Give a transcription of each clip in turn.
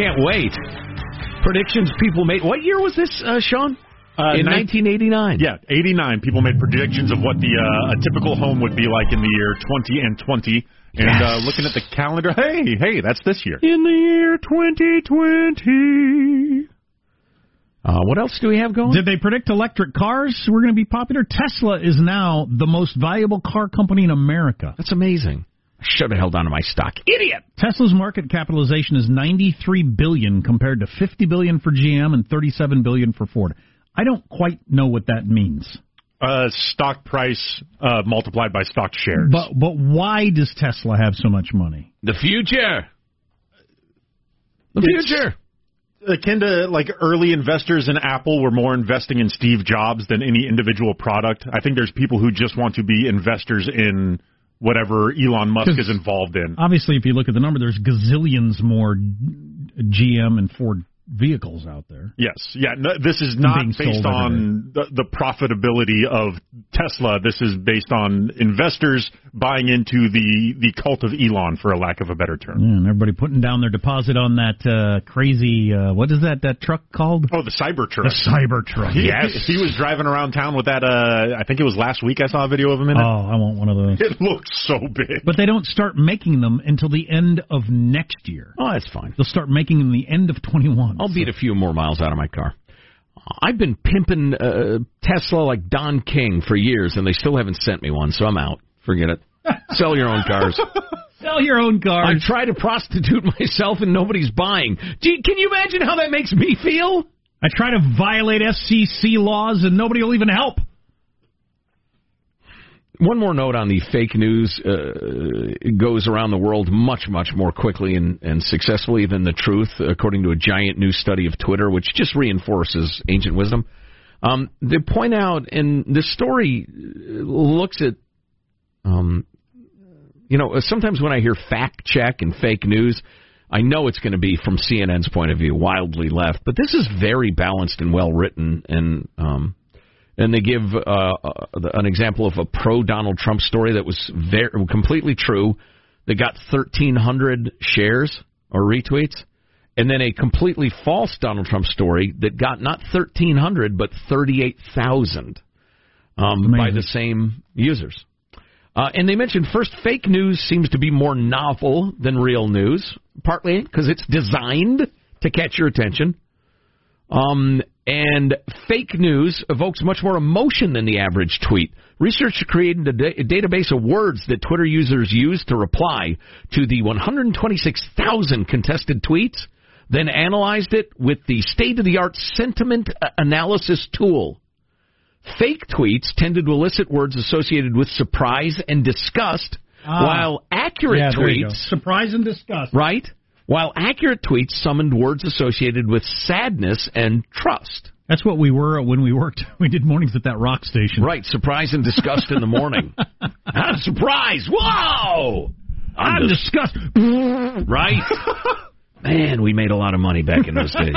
can't wait. Predictions people made. What year was this, uh, Sean? Uh, In 1989. Yeah, 89. People made predictions of what the uh, a typical home would be like in the year 20 and 20. And Yes. uh, looking at the calendar, hey, hey, that's this year. In the year 2020. Uh, what else do we have going? Did they predict electric cars were going to be popular? Tesla is now the most valuable car company in America. That's amazing. I should have held on to my stock. Idiot. Tesla's market capitalization is 93 billion compared to 50 billion for GM and 37 billion for Ford. I don't quite know what that means. Uh, stock price uh, multiplied by stock shares. But but why does Tesla have so much money? The future. The It's- future. akin to like early investors in Apple were more investing in Steve Jobs than any individual product. I think there's people who just want to be investors in whatever Elon Musk is involved in. Obviously, if you look at the number, there's gazillions more GM and Ford vehicles out there. Yes, yeah. No, this is not based on the, the profitability of Tesla. This is based on investors buying into the the cult of Elon, for a lack of a better term. Yeah, and everybody putting down their deposit on that uh, crazy uh, what is that that truck called? Oh, the Cybertruck. The Cybertruck. He, he was driving around town with that. Uh, I think it was last week. I saw a video of him in it. Oh, I want one of those. It looks so big. But they don't start making them until the end of next year. Oh, that's fine. They'll start making them the end of 21. I'll beat a few more miles out of my car. I've been pimping uh, Tesla like Don King for years, and they still haven't sent me one, so I'm out. Forget it. Sell your own cars. Sell your own cars. I try to prostitute myself, and nobody's buying. Gee, can you imagine how that makes me feel? I try to violate FCC laws and nobody will even help. One more note on the fake news uh, it goes around the world much, much more quickly and, and successfully than the truth, according to a giant new study of Twitter, which just reinforces ancient wisdom. Um, they point out, and this story looks at, um, you know, sometimes when I hear fact check and fake news, I know it's going to be from CNN's point of view, wildly left, but this is very balanced and well written, and um, and they give uh, uh, an example of a pro Donald Trump story that was very completely true They got 1,300 shares or retweets, and then a completely false Donald Trump story that got not 1,300 but 38,000 um, by the same users. Uh, and they mentioned first, fake news seems to be more novel than real news, partly because it's designed to catch your attention. Um, and fake news evokes much more emotion than the average tweet. Researchers created a, da- a database of words that Twitter users use to reply to the 126,000 contested tweets, then analyzed it with the state-of-the-art sentiment uh, analysis tool. Fake tweets tended to elicit words associated with surprise and disgust, Ah. while accurate yeah, there you go. tweets Surprise and disgust. right? While accurate tweets summoned words associated with sadness and trust. That's what we were when we worked. We did mornings at that rock station. Right, surprise and disgust in the morning. I'm surprised. Whoa! I'm disgusted. Right? Man, we made a lot of money back in those days.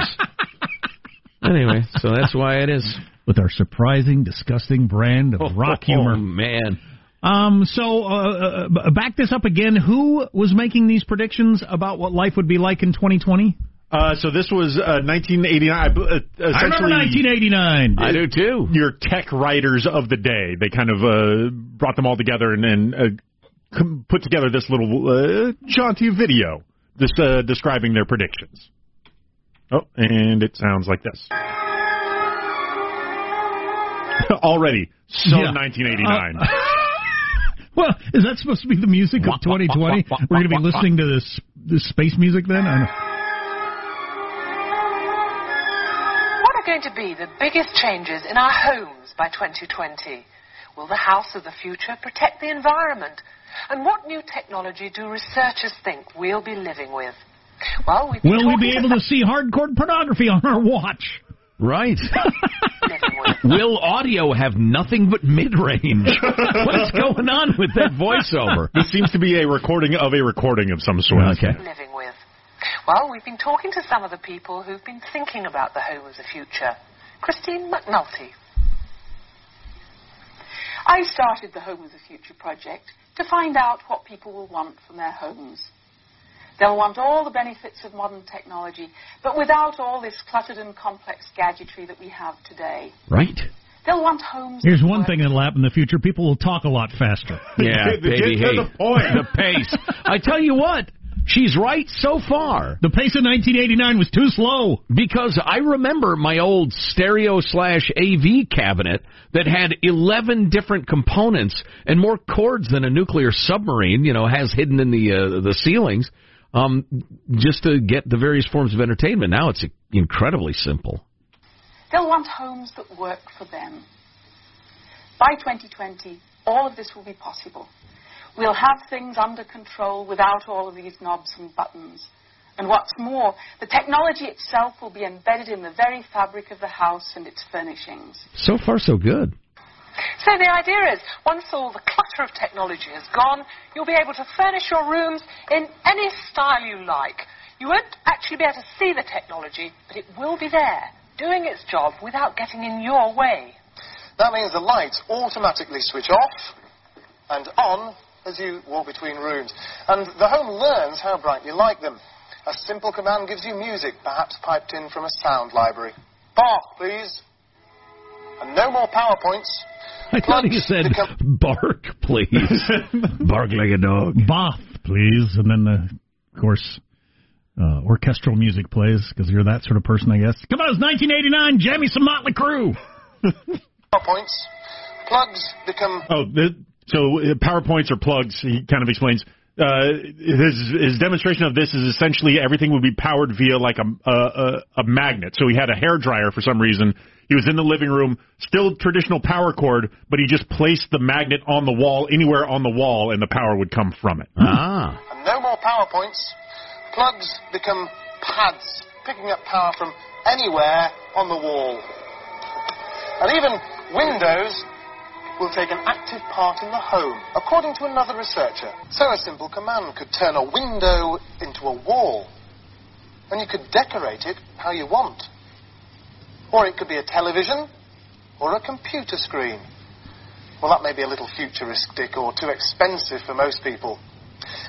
Anyway, so that's why it is. With our surprising, disgusting brand of rock Oh, humor. man. Um, so, uh, uh, back this up again. Who was making these predictions about what life would be like in 2020? Uh, so this was uh, 1989. Uh, I remember 1989. I do too. your tech writers of the day. They kind of uh, brought them all together and then uh, com- put together this little uh, jaunty video this, uh, describing their predictions. Oh, and it sounds like this. Already, so Yeah. 1989. Uh, well, is that supposed to be the music of 2020? We're going to be listening to this this space music then? I don't What are going to be the biggest changes in our homes by 2020? Will the house of the future protect the environment? And what new technology do researchers think we'll be living with? Well, we've been Will we be able to see hardcore pornography on our watch? Right. Will audio have nothing but mid range? What's going on with that voiceover? this seems to be a recording of a recording of some sort. Okay. living with. Well, we've been talking to some of the people who've been thinking about the home of the future. Christine McNulty. I started the Home of the Future project to find out what people will want from their homes. They'll want all the benefits of modern technology, but without all this cluttered and complex gadgetry that we have today. Right. They'll want homes. Here's one work. thing that'll happen in the future: people will talk a lot faster. Yeah, Get- baby. get to hey, the point. the pace. I tell you what, she's right so far. The pace of 1989 was too slow. Because I remember my old stereo slash AV cabinet that had 11 different components and more cords than a nuclear submarine, you know, has hidden in the uh, the ceilings, um, just to get the various forms of entertainment. Now it's incredibly simple. They'll want homes that work for them. By 2020, all of this will be possible. We'll have things under control without all of these knobs and buttons. And what's more, the technology itself will be embedded in the very fabric of the house and its furnishings. So far, so good. So the idea is, once all the clutter of technology is gone, you'll be able to furnish your rooms in any style you like. You won't actually be able to see the technology, but it will be there, doing its job without getting in your way. That means the lights automatically switch off and on as you walk between rooms. And the home learns how bright you like them. A simple command gives you music, perhaps piped in from a sound library. Bath, please. And no more PowerPoints. I thought he said, become- bark, please. bark like a dog. Bath, please, and then the, of course, uh, orchestral music plays because you're that sort of person, I guess. Come on, it's 1989. Jam me some Motley Crue. PowerPoints. Plugs become Oh, the, so uh, PowerPoints or plugs, he kind of explains. Uh, his his demonstration of this is essentially everything would be powered via like a, a a a magnet. So he had a hair dryer for some reason. He was in the living room, still traditional power cord, but he just placed the magnet on the wall, anywhere on the wall, and the power would come from it. Ah. and no more power points. Plugs become pads, picking up power from anywhere on the wall. And even Windows will take an active part in the home, according to another researcher. So a simple command could turn a window into a wall, and you could decorate it how you want. Or it could be a television, or a computer screen. Well, that may be a little futuristic or too expensive for most people.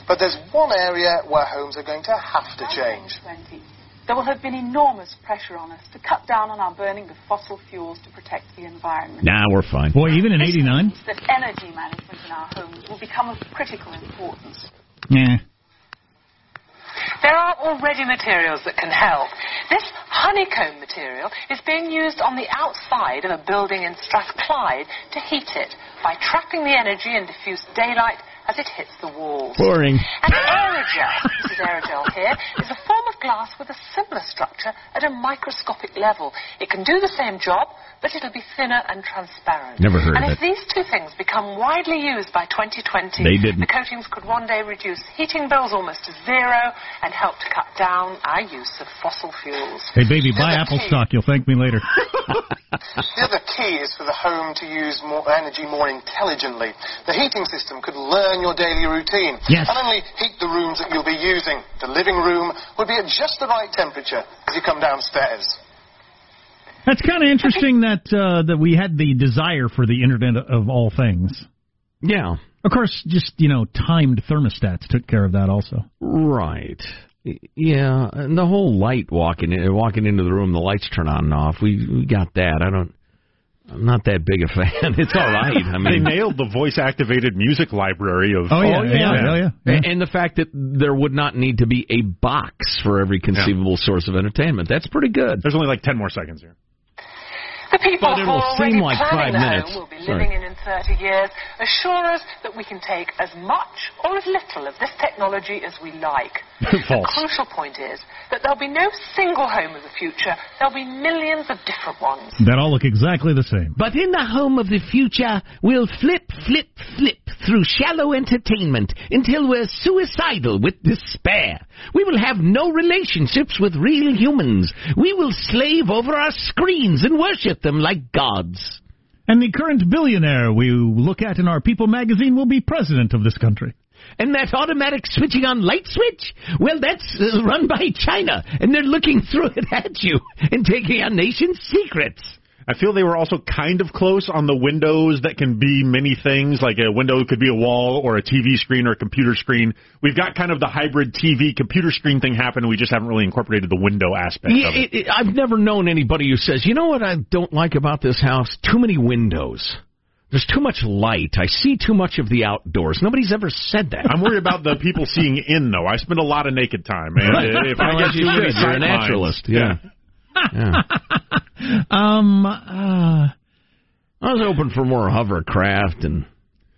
But there's one area where homes are going to have to change. 2020, there will have been enormous pressure on us to cut down on our burning of fossil fuels to protect the environment. Nah, we're fine. Boy, even in This 89? means that energy management in our homes will become of critical importance. Yeah. There are already materials that can help. This honeycomb material is being used on the outside of a building in Strathclyde to heat it by trapping the energy and diffuse daylight as it hits the walls. Boring. And aerogel, this is aerogel here, is a form of glass with a similar structure at a microscopic level. It can do the same job, but it'll be thinner and transparent. Never heard and of if these two things become widely used by 2020, They didn't. the coatings could one day reduce heating bills almost to zero and help to cut down our use of fossil fuels. Hey, baby, buy Apple stock. You'll thank me later. The other key is for the home to use more energy more intelligently. The heating system could learn your daily routine Yes. and only heat the rooms that you'll be using. The living room would be at just the right temperature as you come downstairs. That's kind of interesting that uh, that we had the desire for the Internet of all things. Yeah. Of course, just you know, timed thermostats took care of that also. Right. Yeah, and the whole light walking in, walking into the room, the lights turn on and off. We we got that. I don't. I'm not that big a fan. It's all right. I mean, They nailed the voice activated music library of. Oh yeah, Oh, yeah, yeah. yeah, yeah, yeah. and the fact that there would not need to be a box for every conceivable source of entertainment. That's pretty good. There's only like 10 more seconds here. The people But it'll are seem like five minutes. home will be Sorry. living in in 30 years assure us that we can take as much or as little of this technology as we like. False. The crucial point is that there'll be no single home of the future. There'll be millions of different ones. That all look exactly the same. But in the home of the future, we'll flip, flip, flip through shallow entertainment until we're suicidal with despair. We will have no relationships with real humans. We will slave over our screens and worship them like gods. And the current billionaire we look at in our People magazine will be president of this country. And that automatic switching on light switch? Well, that's uh, run by China, and they're looking through it at you and taking our nation's secrets. I feel they were also kind of close on the windows that can be many things. Like a window could be a wall or a TV screen or a computer screen. We've got kind of the hybrid TV computer screen thing happen. We just haven't really incorporated the window aspect Yeah, of it. it, it, I've never known anybody who says, you know what I don't like about this house? Too many windows. There's too much light. I see too much of the outdoors. Nobody's ever said that. I'm worried about the people seeing in though. I spend a lot of naked time, and if I get you too many should. You're a lines- naturalist. Yeah. yeah. Um, uh, I was hoping for more hovercraft and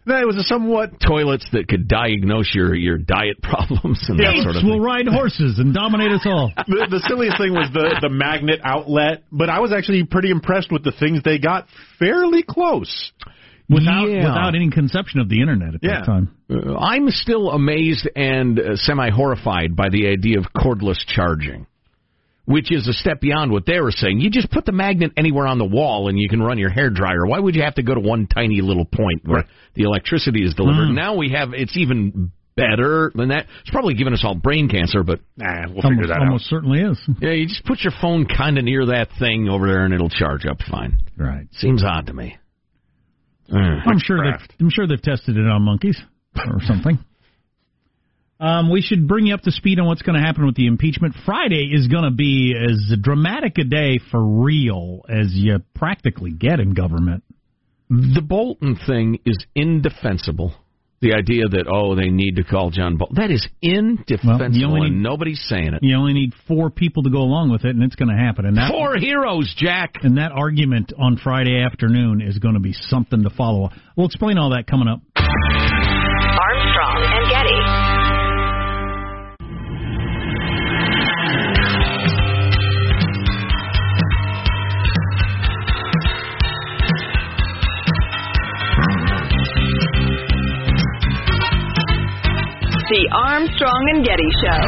No, it was a somewhat toilets that could diagnose your your diet problems and that apes sort of will ride horses and dominate us all. the, the silliest thing was the the magnet outlet, but I was actually pretty impressed with the things they got fairly close. Without Yeah. without any conception of the internet at Yeah. that time. Uh, I'm still amazed and uh, semi horrified by the idea of cordless charging, which is a step beyond what they were saying. You just put the magnet anywhere on the wall and you can run your hair dryer. Why would you have to go to one tiny little point where Right. the electricity is delivered? Now we have it's even better than that. It's probably giving us all brain cancer, but Nah, we'll figure that Almost, that almost certainly is. yeah, you just put your phone kind of near that thing over there and it'll charge up fine. Right. Seems odd to me. Uh, I'm sure they Witchcraft. I'm sure they've tested it on monkeys or something. Um, we should bring you up to speed on what's going to happen with the impeachment. Friday is going to be as dramatic a day for real as you practically get in government. The Bolton thing is indefensible. The idea that oh they need to call John Bolton that is indefensible Well, you only and need- nobody's saying it. You only need four people to go along with it, and it's going to happen. And that Four heroes, Jack. and that argument on Friday afternoon is going to be something to follow. We'll explain all that coming up. The Armstrong and Getty Show.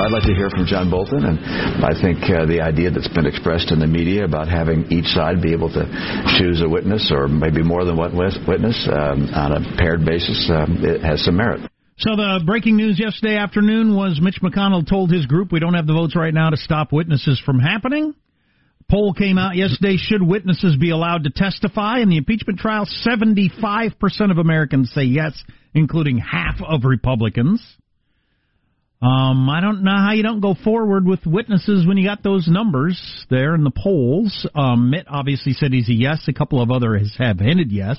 I'd like to hear from John Bolton, and I think uh, the idea that's been expressed in the media about having each side be able to choose a witness or maybe more than one witness um, on a paired basis, um, it has some merit. So the breaking news yesterday afternoon was Mitch McConnell told his group we don't have the votes right now to stop witnesses from happening. Poll came out yesterday. Should witnesses be allowed to testify in the impeachment trial? 75% of Americans say yes, including half of Republicans. Um, I don't know how you don't go forward with witnesses when you got those numbers there in the polls. Um, Mitt obviously said he's a yes. A couple of others have hinted yes.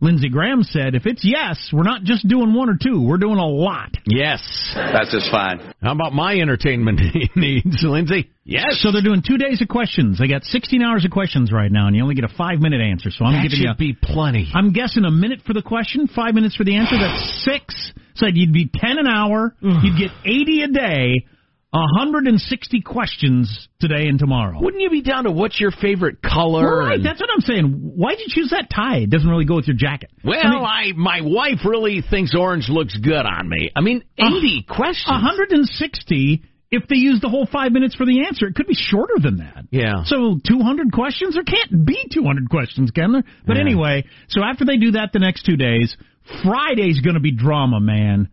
Lindsey Graham said, if it's yes, we're not just doing one or two, we're doing a lot. Yes. That's just fine. How about my entertainment needs, Lindsey? Yes. So they're doing two days of questions. They got 16 hours of questions right now, and you only get a five minute answer. So I'm that giving should you. be plenty. I'm guessing a minute for the question, five minutes for the answer. That's six. Said you'd be 10 an hour. You'd get 80 a day. 160 questions today and tomorrow. Wouldn't you be down to what's your favorite color? Right, and- that's what I'm saying. Why'd you choose that tie? It doesn't really go with your jacket. well, I mean, I, my wife really thinks orange looks good on me. I mean, Uh, 80 questions. 160 if they use the whole five minutes for the answer. It could be shorter than that. Yeah. So 200 questions? There can't be 200 questions, can there? But Yeah. anyway, so after they do that the next two days, Friday's going to be drama, man.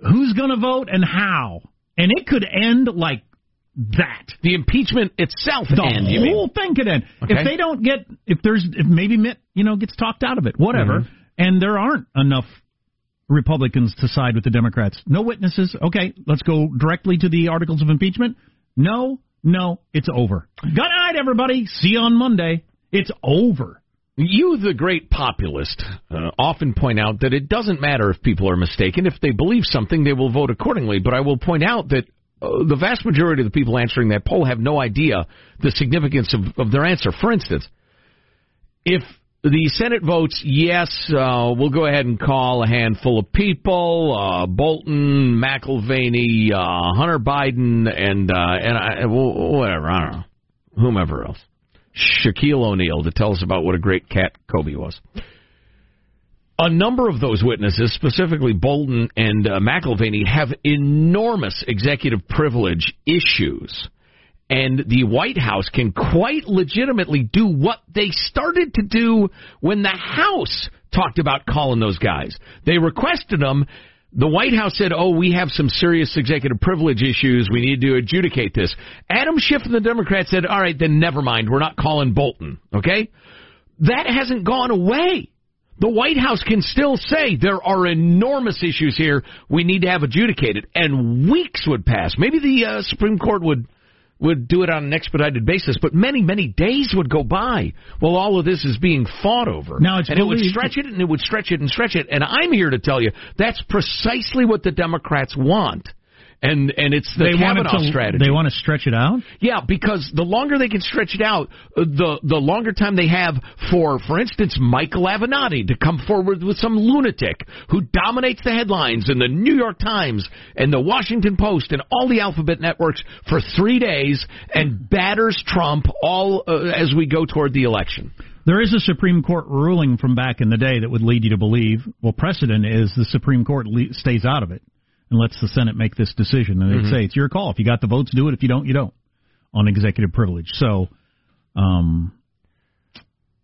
Who's going to vote and how? And it could end like that. The impeachment itself The end, whole thing could end Okay. if they don't get if there's if maybe Mitt you know gets talked out of it, whatever, Mm-hmm. and there aren't enough Republicans to side with the Democrats. No witnesses. Okay, let's go directly to the articles of impeachment. No, no, it's over. Good night, everybody. See you on Monday. It's over. You, the great populist, uh, often point out that it doesn't matter if people are mistaken. If they believe something, they will vote accordingly. But I will point out that uh, the vast majority of the people answering that poll have no idea the significance of, of their answer. For instance, if the Senate votes yes, uh, we'll go ahead and call a handful of people: uh, Bolton, Mulvaney, uh, Hunter Biden, and uh, and I, whatever. I don't know, whomever else. Shaquille O'Neal to tell us about what a great cat Kobe was. A number of those witnesses, specifically Bolton and uh, Mulvaney, have enormous executive privilege issues. And the White House can quite legitimately do what they started to do when the House talked about calling those guys. They requested them. The White House said, "Oh, we have some serious executive privilege issues. We need to adjudicate this." Adam Schiff and the Democrats said, "All right, then never mind. We're not calling Bolton." Okay, that hasn't gone away. The White House can still say there are enormous issues here we need to have adjudicated, and weeks would pass. Maybe the uh, Supreme Court would would do it on an expedited basis, but many, many days would go by while all of this is being fought over. Now it's and it would stretch it and it would stretch it and stretch it. And I'm here to tell you that's precisely what the Democrats want. And and it's the they want Kavanaugh to, strategy. They want to stretch it out. Yeah, because the longer they can stretch it out, uh, the the longer time they have for, for instance, Michael Avenatti to come forward with some lunatic who dominates the headlines in the New York Times and the Washington Post and all the alphabet networks for three days and batters Trump all uh, as we go toward the election. There is a Supreme Court ruling from back in the day that would lead you to believe. Well, precedent is the Supreme Court le- stays out of it and lets the Senate make this decision. And they Mhm. say it's your call. If you got the votes, do it. If you don't, you don't. On executive privilege. So, um,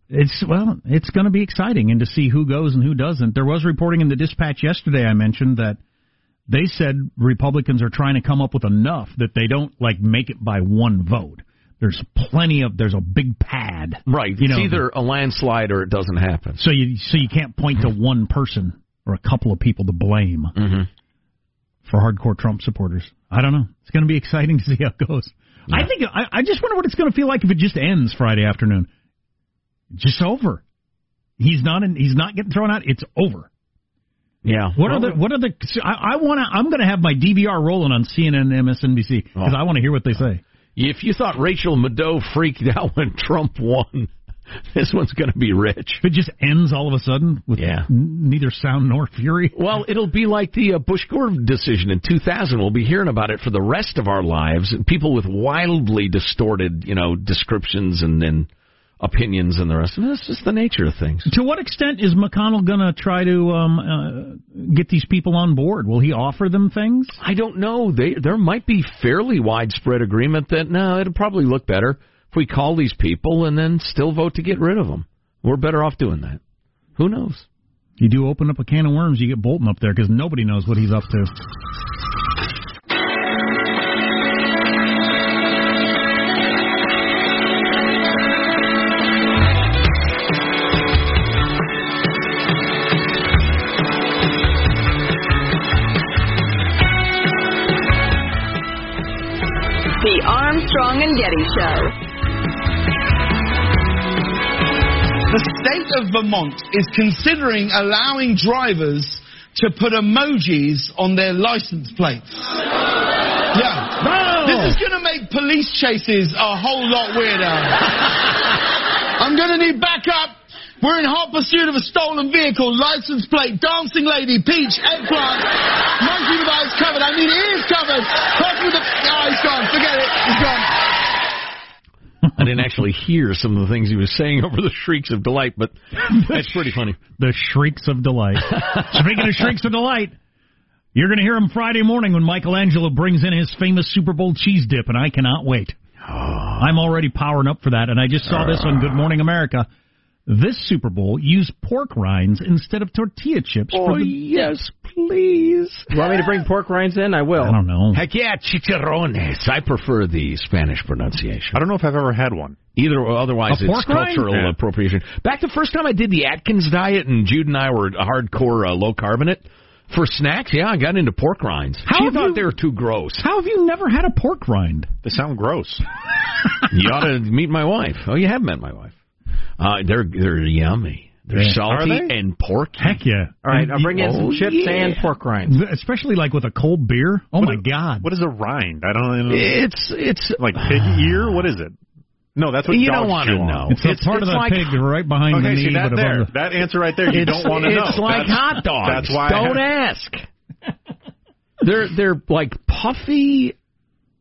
it's well, it's going to be exciting and to see who goes and who doesn't. There was reporting in the Dispatch yesterday. I mentioned that they said Republicans are trying to come up with enough that they don't like make it by one vote. There's plenty of there's a big pad, Right. You know, it's either a landslide or it doesn't happen. so you so you can't point to one person or a couple of people to blame Mm-hmm. For hardcore Trump supporters. I don't know. It's going to be exciting to see how it goes. I think I, I just wonder what it's going to feel like if it just ends Friday afternoon. Just over. He's not in, he's not getting thrown out. It's over. Yeah. What are the what are the I, I want to I'm going to have my DVR rolling on CNN and MSNBC because Oh. I want to hear what they uh-huh. say. If you thought Rachel Maddow freaked out when Trump won, this one's going to be rich. If it just ends all of a sudden with Yeah. n- neither sound nor fury. Well, it'll be like the uh, Bush Gore decision in 2000. We'll be hearing about it for the rest of our lives. And People with wildly distorted, you know, descriptions and then opinions and the rest of it. It's just the nature of things. To what extent is McConnell going to try to um, uh, get these people on board? Will he offer them things? I don't know. They, there might be fairly widespread agreement that no, it'll probably look better if we call these people and then still vote to get rid of them. We're better off doing that. Who knows? You do open up a can of worms, you get Bolton up there because nobody knows what he's up to. The Armstrong and Getty Show. The state of Vermont is considering allowing drivers to put emojis on their license plates. Yeah. This is going to make police chases a whole lot weirder. I'm going to need backup. We're in hot pursuit of a stolen vehicle, license plate, dancing lady, peach, eggplant, monkey device covered. I mean, ears covered. Person with ah, the... Oh, he's gone. Forget it. He's gone. I didn't actually hear some of the things he was saying over the shrieks of delight, but that's pretty funny. The shrieks of delight. Speaking of shrieks of delight, you're going to hear him Friday morning when Michelangelo brings in his famous Super Bowl cheese dip, and I cannot wait. Ah. I'm already powering up for that, and I just saw this on Good Morning America. This Super Bowl used pork rinds instead of tortilla chips. Oh, for the, yes, please. You want me to bring pork rinds in? I will. I don't know. Heck yeah, chicharrones. I prefer the Spanish pronunciation. I don't know if I've ever had one. Either or otherwise, A it's pork rind? cultural Yeah. appropriation. Back the first time I did the Atkins diet, and Jude and I were hardcore uh, low carbonate for snacks. Yeah, I got into pork rinds. How she have thought you- they were too gross. How have you never had a pork rind? They sound gross. you ought to meet my wife. Oh, you have met my wife. Uh, they're they're yummy. They're Yeah. salty they? and porky. Heck yeah! All right, I'll bring in some Oh, chips yeah. and pork rinds. Especially like with a cold beer. Oh my god! What is a rind? I don't know. It's it's like pig ear? What is it? No, that's what You dogs don't want to know. It's, It's- a part it's of the like- pig right behind Okay, the knee, see that but there, above the. that answer right there, you don't want to know. It's like That's- hot dogs. That's why. Don't I, ask. they're they're like puffy.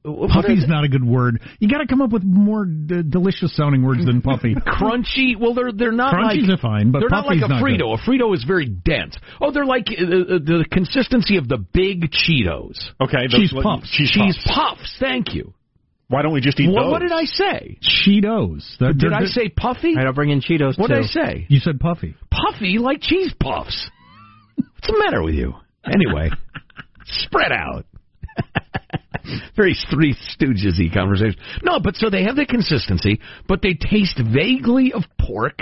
What are Puffy's not a good word. You got to come up with more d- delicious sounding words than puffy. crunchy. Well, they're they're not Crunchies like are fine, but they're not like a not good. Frito. A Frito is very dense. Oh, they're like uh, uh, the consistency of the big Cheetos. okay, the- Cheese puffs. Cheese, Cheese puffs. puffs. Thank you. Why don't we just eat What, those? what did I say? Cheetos. They're- Did they're- I say puffy? I'll bring in Cheetos What too. did I say? You said puffy. Puffy like cheese puffs. What's the matter with you? Anyway, spread out. Very Three Stooges y conversation. No, but so they have the consistency, but they taste vaguely of pork,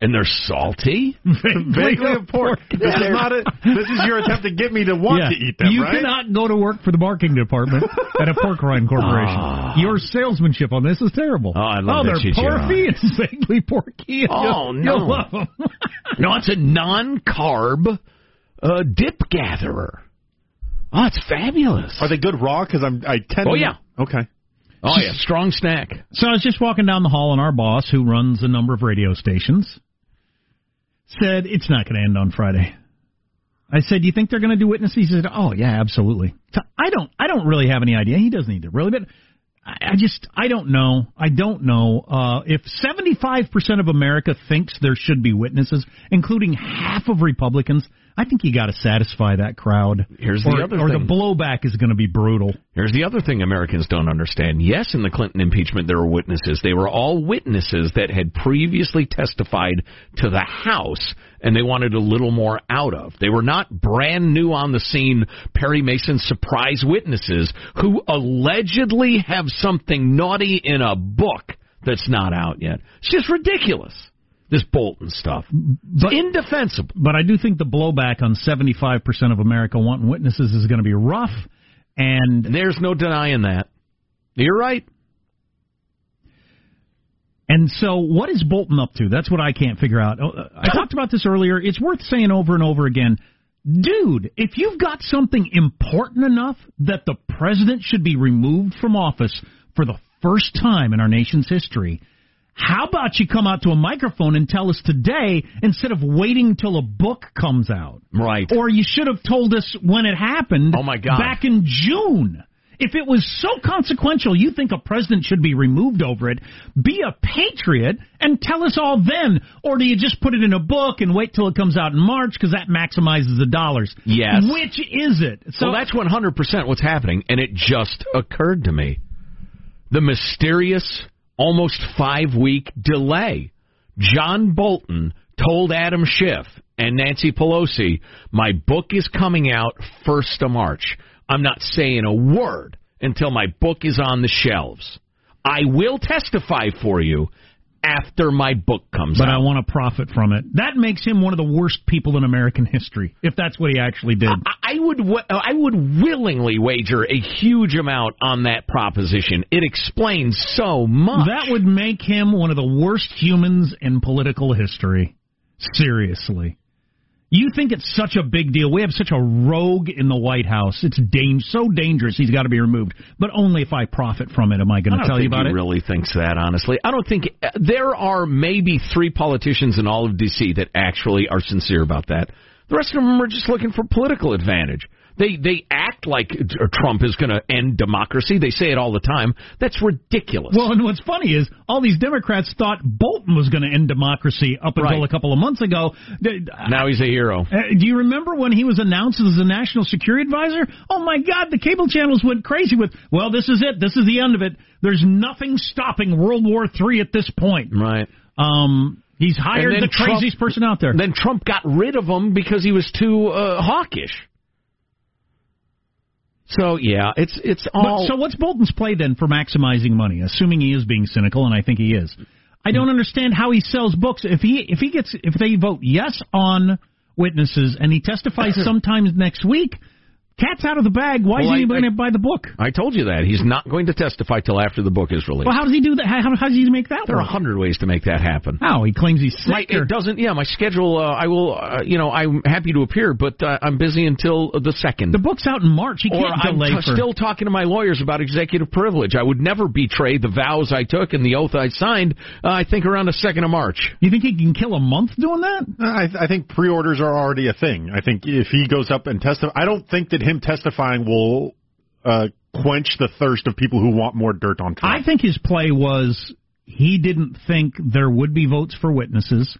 and they're salty. Vaguely of pork. This is not a. This is your attempt to get me to want Yeah. to eat them, you right? cannot go to work for the marketing department at a pork rind corporation. Ah. Your salesmanship on this is terrible. Oh, I love oh that they're shit you're porky and vaguely porky. Oh, You'll- no. You'll love 'em. No, it's a non-carb uh, dip gatherer. Oh, it's fabulous. Are they good raw? Because I'm. I tend. Oh, to- yeah. Okay. Oh yeah, strong snack. So I was just walking down the hall, and our boss, who runs a number of radio stations, said it's not going to end on Friday. I said, "Do you think they're going to do witnesses?" He said, "Oh yeah, absolutely." So I don't, I don't really have any idea. He doesn't either, really, but I just, I don't know. I don't know uh, if seventy-five percent of America thinks there should be witnesses, including half of Republicans. I think you got to satisfy that crowd. Here's the or, other or thing. the blowback is going to be brutal. Here's the other thing Americans don't understand. Yes, in the Clinton impeachment, there were witnesses. They were all witnesses that had previously testified to the House, and they wanted a little more out of. They were not brand new on the scene, Perry Mason surprise witnesses who allegedly have something naughty in a book that's not out yet. It's just ridiculous. This Bolton stuff. It's indefensible. But I do think the blowback on 75% of America wanting witnesses is going to be rough. And there's no denying that. You're right. And so, what is Bolton up to? That's what I can't figure out. Oh, uh, I talked about this earlier. It's worth saying over and over again. Dude, if you've got something important enough that the president should be removed from office for the first time in our nation's history, how about you come out to a microphone and tell us today instead of waiting till a book comes out? Right. Or you should have told us when it happened. Oh, my God. Back in June. If it was so consequential, you think a president should be removed over it, be a patriot and tell us all then. Or do you just put it in a book and wait till it comes out in March because that maximizes the dollars? Yes. Which is it? So well, that's 100% what's happening, and it just occurred to me. The mysterious, almost five week delay. John Bolton told Adam Schiff and Nancy Pelosi, My book is coming out 1st of March. I'm not saying a word until my book is on the shelves. I will testify for you after my book comes but out. But I want to profit from it. That makes him one of the worst people in American history, if that's what he actually did. I would uh, I would willingly wager a huge amount on that proposition. It explains so much. That would make him one of the worst humans in political history. Seriously. You think it's such a big deal? We have such a rogue in the White House. It's dang- so dangerous. He's got to be removed. But only if I profit from it am I going to tell you about he it. really thinks that, honestly. I don't think uh, there are maybe three politicians in all of D.C. that actually are sincere about that. The rest of them are just looking for political advantage. They they act like Trump is going to end democracy. They say it all the time. That's ridiculous. Well, and what's funny is all these Democrats thought Bolton was going to end democracy up until Right. a couple of months ago. Now he's a hero. Uh, do you remember when he was announced as a national security advisor? Oh my God, the cable channels went crazy with, well, this is it. This is the end of it. There's nothing stopping World War III at this point. Right. Um, he's hired the craziest person out there. Then Trump got rid of him because he was too uh, hawkish. So yeah, it's it's all. But, so what's Bolton's play then for maximizing money? Assuming he is being cynical, and I think he is. I don't understand how he sells books. If he if he gets if they vote yes on witnesses and he testifies sometime next week, cat's out of the bag. Why Well, is I- anybody going to buy the book? I told you that he's not going to testify till after the book is released. Well, how does he do that? How, how does he make that there are a hundred ways to make that happen. How he claims he's My, sick. or- it doesn't. Yeah, my schedule. Uh, I will. Uh, you know, I'm happy to appear, but uh, I'm busy until the second. the book's out in March. He or can't I'm delay t- for. still talking to my lawyers about executive privilege. I would never betray the vows I took and the oath I signed. Uh, I think around the second of March. you think he can kill a month doing that? I, I think pre-orders are already a thing. I think if he goes up and testifies, I don't think that him testifying will uh, quench the thirst of people who want more dirt on Trump. I think his play was he didn't think there would be votes for witnesses.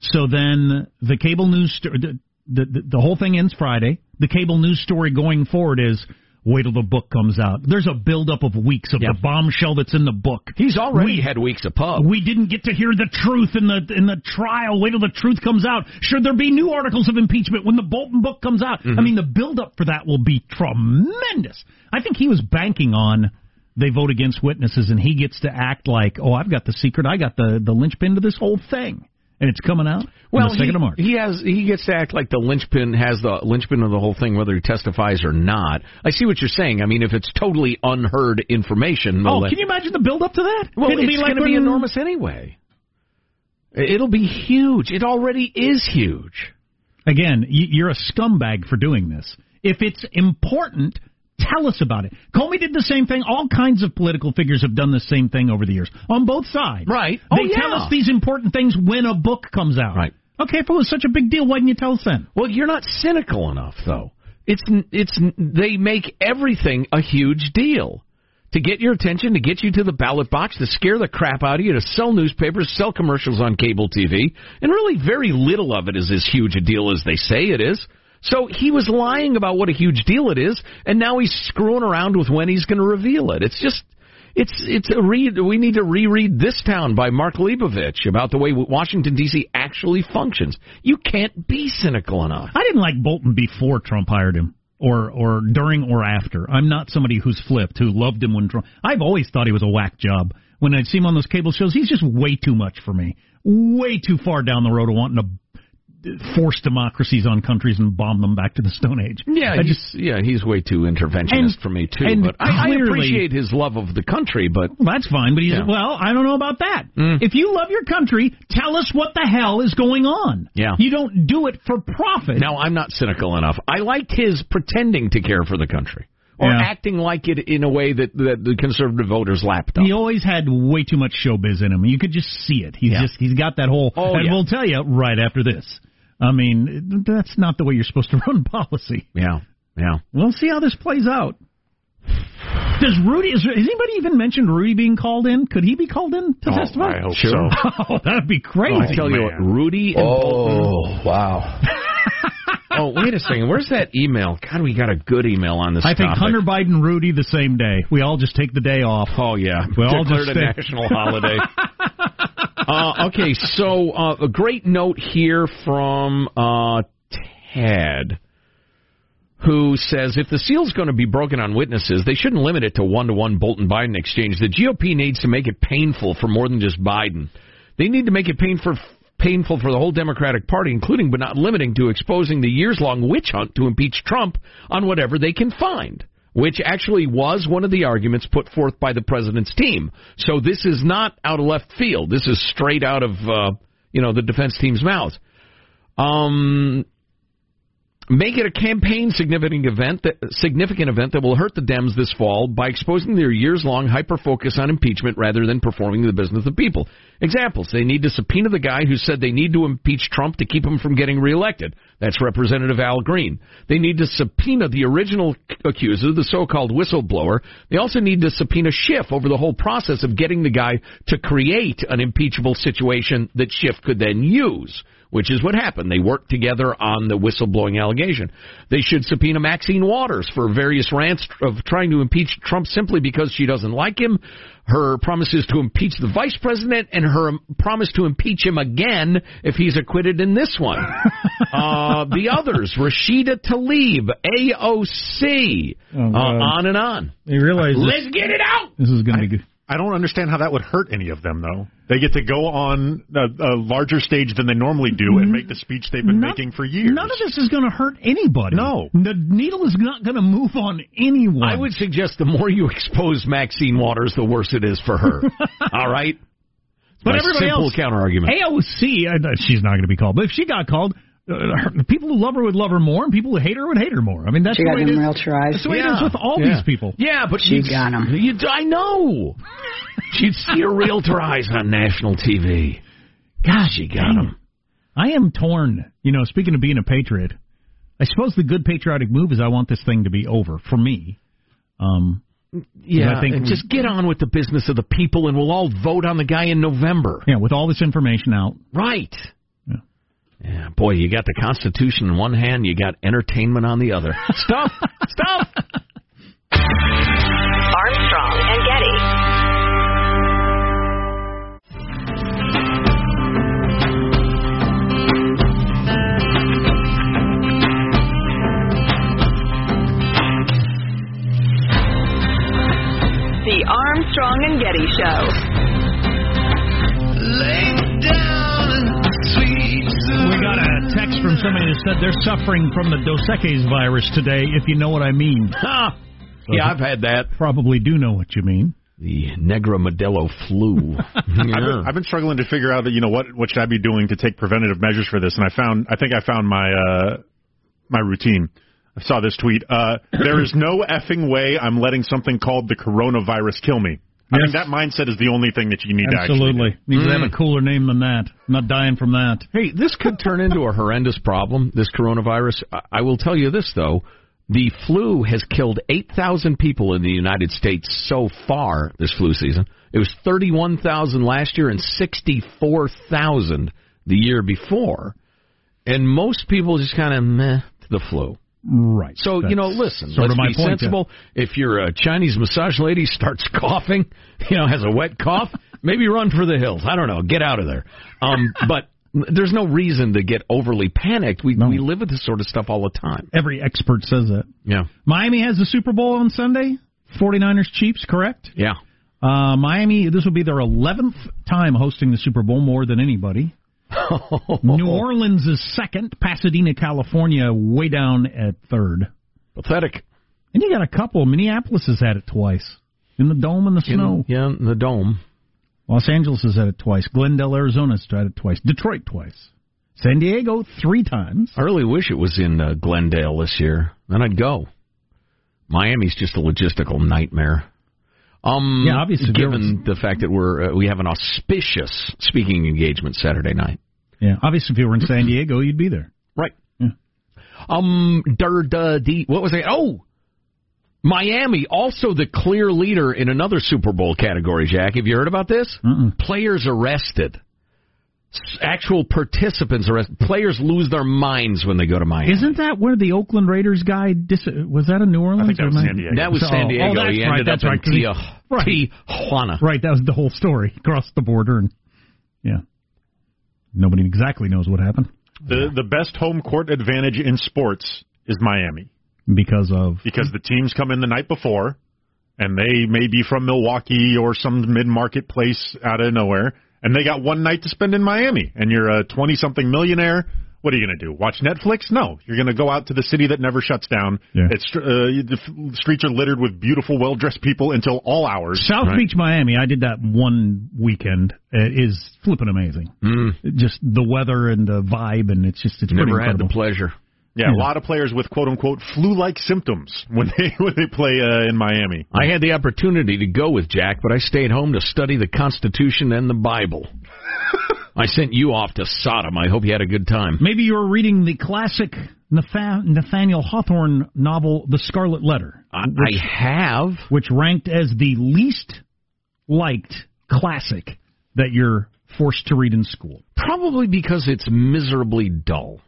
So then the cable news sto- the, the the whole thing ends Friday. The cable news story going forward is Wait till the book comes out. There's a buildup of weeks of the bombshell that's in the book. He's already We- had weeks of pub. We didn't get to hear the truth in the in the trial. Wait till the truth comes out. Should there be new articles of impeachment when the Bolton book comes out? Mm-hmm. I mean, the buildup for that will be tremendous. I think he was banking on they vote against witnesses and he gets to act like, oh, I've got the secret. I got the the linchpin to this whole thing, and it's coming out. Well, second he, of March. he has he gets to act like the linchpin has the linchpin of the whole thing, whether he testifies or not. I see what you're saying. I mean, if it's totally unheard information, Oh, can you imagine the build up to that? well, It'll it's be like going to be enormous anyway. It'll be huge. It already is huge. Again, you're a scumbag for doing this. If it's important, tell us about it. Comey did the same thing. All kinds of political figures have done the same thing over the years on both sides. Right. They Oh, tell us these important things when a book comes out. Right. Okay, if it was such a big deal, why didn't you tell us then? Well, you're not cynical enough, though. It's it's they make everything a huge deal to get your attention, to get you to the ballot box, to scare the crap out of you, to sell newspapers, sell commercials on cable TV, and really very little of it is as huge a deal as they say it is. So he was lying about what a huge deal it is, and now he's screwing around with when he's going to reveal it. It's just it's it's a read. We need to reread this town by Mark Leibovich about the way Washington D.C. actually functions. You can't be cynical enough. I didn't like Bolton before Trump hired him. Or, or during or after. I'm not somebody who's flipped, who loved him when Trump. I've always thought he was a whack job. When I'd see him on those cable shows, he's just way too much for me. Way too far down the road of wanting to force democracies on countries and bomb them back to the Stone Age. Yeah, I he's, just yeah, he's way too interventionist And- for me too. but I, I appreciate his love of the country. But Well, that's fine, but he's Yeah. well. I don't know about that. Mm. If you love your country, tell us what the hell is going on. Yeah. you don't do it for profit. now I'm not cynical enough. I liked his pretending to care for the country or Yeah. acting like it in a way that, that the conservative voters lapped up. He always had way too much showbiz in him. You could just see it. He's Yeah. just he's got that whole. Oh, and yeah. we'll tell you right after this. I mean, that's not the way you're supposed to run policy. Yeah, yeah. We'll see how this plays out. Does Rudy? Is, has anybody even mentioned Rudy being called in? Could he be called in to Oh, testify? I hope Sure. so. Oh, that'd be crazy. I tell you what, man. Rudy and oh, Bolton. Oh, wow. Oh, wait a second. Where's that email? God, we got a good email on this I think topic. Hunter Biden, Rudy, the same day. We all just take the day off. Oh yeah, We all declared just a stay- national holiday. uh, okay, so uh, a great note here from uh, Ted, who says if the seal's going to be broken on witnesses, they shouldn't limit it to one to one Bolton Biden exchange. The GOP needs to make it painful for more than just Biden. They need to make it painful painful for the whole Democratic Party, including but not limiting to exposing the years long witch hunt to impeach Trump on whatever they can find. Which actually was one of the arguments put forth by the president's team. So this is not out of left field. This is straight out of uh, you know the defense team's mouths. Um, make it a campaign significant event that significant event that will hurt the Dems this fall by exposing their years long hyper focus on impeachment rather than performing the business of the people. Examples: They need to subpoena the guy who said they need to impeach Trump to keep him from getting reelected. That's Representative Al Green. They need to subpoena the original accuser, the so-called whistleblower. They also need to subpoena Schiff over the whole process of getting the guy to create an impeachable situation that Schiff could then use which is what happened. They worked together on the whistleblowing allegation. They should subpoena Maxine Waters for various rants of trying to impeach Trump simply because she doesn't like him, her promises to impeach the vice president, and her promise to impeach him again if he's acquitted in this one. uh, the others, Rashida Tlaib, AOC, Oh, uh, on and on. You realize Let's this, get it out! this is going to be good. I don't understand how that would hurt any of them, though. They get to go on a, a larger stage than they normally do and make the speech they've been None- making for years. None of this is going to hurt anybody. No. The needle is not going to move on anyone. I would suggest the more you expose Maxine Waters, the worse it is for her. All right? But My everybody simple else, counter argument. AOC, uh, she's not going to be called. But if she got called, her, people who love her would love her more, and people who hate her would hate her more. I mean, that's She the got way it them is. realtor. That's the way it is with all yeah. these people. Yeah, but She you'd- got 'em. You'd, I know. She'd see her realtor eyes on national TV. Gosh, She got dang. them. I am torn. You know, speaking of being a patriot, I suppose the good patriotic move is I want this thing to be over for me. Um, Yeah, I think and just get on with the business of the people, and we'll all vote on the guy in November. yeah, with all this information out, Right. Yeah, boy, you got the Constitution in one hand, you got entertainment on the other. Stop! Stop! Armstrong and Getty. The Armstrong and Getty Show. From somebody that said they're suffering from the Dos Equis virus today, if you know what I mean. Ha! Yeah, I've had that. Probably do know what you mean. The Negra Modelo flu. I've, been, I've been struggling to figure out, you know, what what should I be doing to take preventative measures for this, and I found, I think I found my uh, my routine. I saw this tweet. Uh, there is no effing way I'm letting something called the coronavirus kill me. I think that mindset is the only thing that you need to actually. Absolutely. do. Needs to have a mm. cooler name than that. I'm not dying from that. Hey, this could turn into a horrendous problem, this coronavirus. I- I will tell you this, though. The flu has killed 8,000 people in the United States so far this flu season. It was 31,000 last year and 64,000 the year before. And most people just kind of meh to the flu. Right. So, you know, listen, sort let's of my be point, sensible. If your uh, Chinese massage lady starts coughing, you know, has a wet cough, maybe run for the hills. I don't know. Get out of there. Um, but there's no reason to get overly panicked. We, we live with this sort of stuff all the time. Every expert says that. Yeah. Miami has the Super Bowl on Sunday. 49ers Chiefs, correct? Yeah. Uh, Miami, this will be their 11th time hosting the Super Bowl, more than anybody. New Orleans is second. Pasadena, California, way down at third. Pathetic. And you got a couple. Minneapolis has had it twice. In the dome and the snow. In, yeah, in the dome. Los Angeles has had it twice. Glendale, Arizona's had it twice. Detroit twice. San Diego three times. I really wish it was in uh, Glendale this year. Then I'd go. Miami's just a logistical nightmare. Um, Yeah, obviously Given the fact that we're uh, we have an auspicious speaking engagement Saturday night. Yeah, obviously if you were in San Diego, you'd be there. Right. Um, der, da, de, what was it? Oh, Miami, also the clear leader in another Super Bowl category. Jack, have you heard about this? Mm-mm. Players arrested. S- Actual participants arrested. Players lose their minds when they go to Miami. Isn't that where the Oakland Raiders guy dis- was that in New Orleans? I think that or was am San Diego. That was Oh, San Diego. Oh, that's he right. That's up right. in 'cause Tia- right. Tijuana. Right, that was the whole story. Across the border and yeah. Nobody exactly knows what happened The the best home court advantage in sports is Miami because of because the teams come in the night before, and they may be from Milwaukee or some mid market place out of nowhere, and they got one night to spend in Miami, and you're a twenty something millionaire. What are you going to do? Watch Netflix? No, you're going to go out to the city that never shuts down. Yeah. It's uh, the f- streets are littered with beautiful, well dressed people until all hours. South Beach, Miami. I did that one weekend. It is flipping amazing. Mm, Just the weather and the vibe, and it's just it's pretty never had the pleasure. Yeah, a lot of players with quote unquote flu like symptoms when they when they play uh, in Miami. I had the opportunity to go with Jack, but I stayed home to study the Constitution and the Bible. I sent you off to Sodom. I hope you had a good time. Maybe you were reading the classic Nathaniel Hawthorne novel, The Scarlet Letter, I, I have. which ranked as the least liked classic that you're forced to read in school. Probably because it's miserably dull.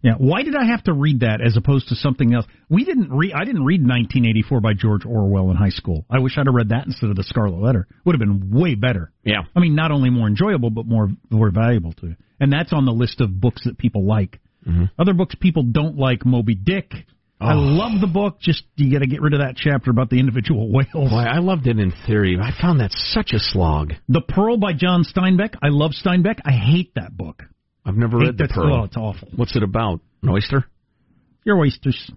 Yeah, why did I have to read that as opposed to something else? We didn't read. I didn't read 1984 by George Orwell in high school. I wish I'd have read that instead of the Scarlet Letter. Would have been way better. Yeah. I mean, not only more enjoyable, but more more valuable too. And that's on the list of books that people like. Mm-hmm. Other books people don't like. Moby Dick. I Oh. love the book. Just you got to get rid of that chapter about the individual whales. Boy, I loved it in theory. I found that such a slog. The Pearl by John Steinbeck. I love Steinbeck. I hate that book. I've never read The that- Pearl. Oh, it's awful. What's it about? An oyster? Your oysters.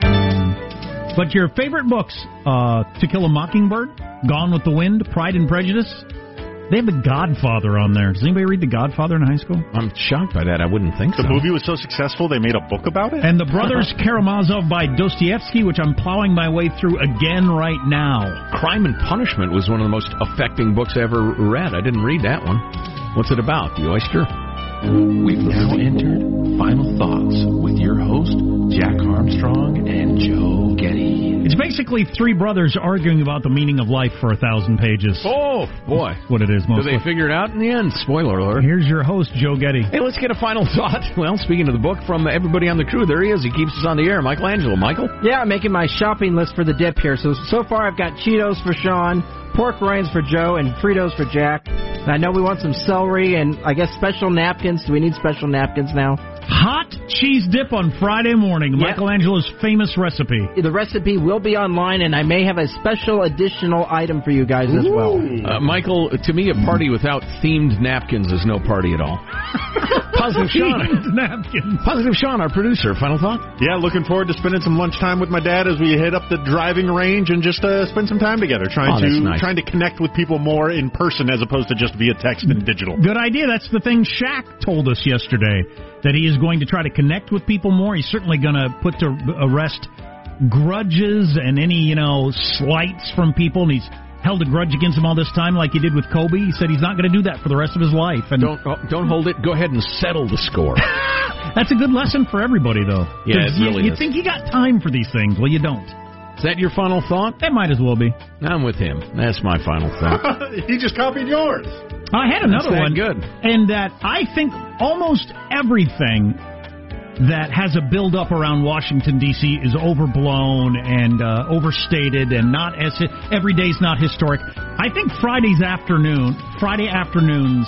But your favorite books, uh, To Kill a Mockingbird, Gone with the Wind, Pride and Prejudice. They have The Godfather on there. Does anybody read The Godfather in high school? I'm shocked by that. I wouldn't think The so. The movie was so successful they made a book about it. And The Brothers Karamazov by Dostoevsky, which I'm plowing my way through again right now. Crime and Punishment was one of the most affecting books I ever read. I didn't read that one. What's it about? The oyster? We've now entered Final Thoughts with your host, Jack Armstrong and Joe Getty. It's basically three brothers arguing about the meaning of life for a thousand pages. Oh, boy. What it is Do they figure it out in the end? Spoiler alert. Here's your host, Joe Getty. Hey, let's get a final thought. Well, speaking of the book, from everybody on the crew, there he is. He keeps us on the air. Michelangelo. Michael? Yeah, I'm making my shopping list for the dip here. So so far, I've got Cheetos for Sean, pork rinds for Joe, and Fritos for Jack. And I know we want some celery and I guess special napkins. Do we need special napkins now? Hot cheese dip on Friday morning. Yeah. Michelangelo's famous recipe. The recipe will be online, and I may have a special additional item for you guys as well. Uh, Michael, to me, a party without themed napkins is no party at all. Positive Sean. Napkins. Positive Sean, our producer. Final thought? Yeah, looking forward to spending some lunchtime with my dad as we hit up the driving range and just uh, spend some time together, trying Oh, to nice. trying to connect with people more in person as opposed to just via text and digital. Good idea. That's the thing Shaq told us yesterday that he is going to try to connect with people more. He's certainly going to put to rest grudges and any you know slights from people, and he's held a grudge against him all this time, like he did with Kobe. He said he's not going to do that for the rest of his life. And Don't oh, don't hold it. Go ahead and settle the score. that's a good lesson for everybody, though. Yeah, 'Cause it you, really you is. think you got time for these things? Well, you don't. Is that your final thought? That might as well be. I'm with him. That's my final thought. he just copied yours. I had another that one. good. And that I think almost everything that has a build up around Washington D.C. is overblown and uh, overstated and not as every day's not historic. I think Friday's afternoon, Friday afternoons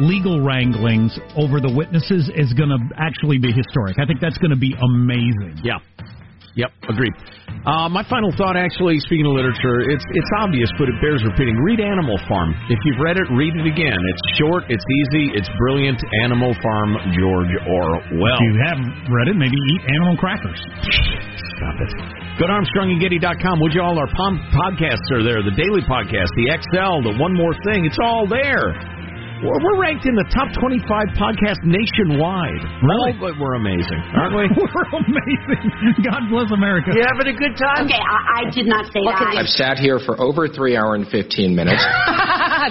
legal wranglings over the witnesses is going to actually be historic. I think that's going to be amazing. Yeah. Yep, agreed. Uh, my final thought, actually, speaking of literature, it's it's obvious, but it bears repeating. Read Animal Farm. If you've read it, read it again. It's short, it's easy, it's brilliant. Animal Farm, George Orwell. If you haven't read it, maybe eat animal crackers. Stop it. Go to ArmstrongandGetty.com. Would you all? Our pom- podcasts are there. The daily podcast, the XL, the One More Thing. It's all there. We're, we're ranked in the top 25 podcast nationwide. Really? Oh, but we're amazing, aren't we? We're amazing. God bless America. You having a good time? Okay, I, I did not say that. I've sat here for over three hour and 15 minutes.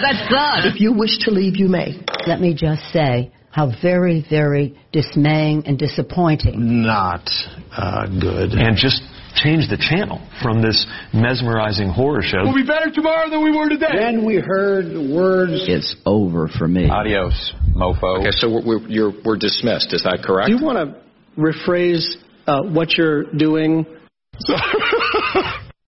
That's good. If you wish to leave, you may. Let me just say how very, very dismaying and disappointing. Not uh, good. And just change the channel from this mesmerizing horror show. We'll be better tomorrow than we were today. Then we heard the words. It's over for me. Adios, mofo. Okay, so we're, we're, you're, we're dismissed. Is that correct? Do you want to rephrase uh, what you're doing?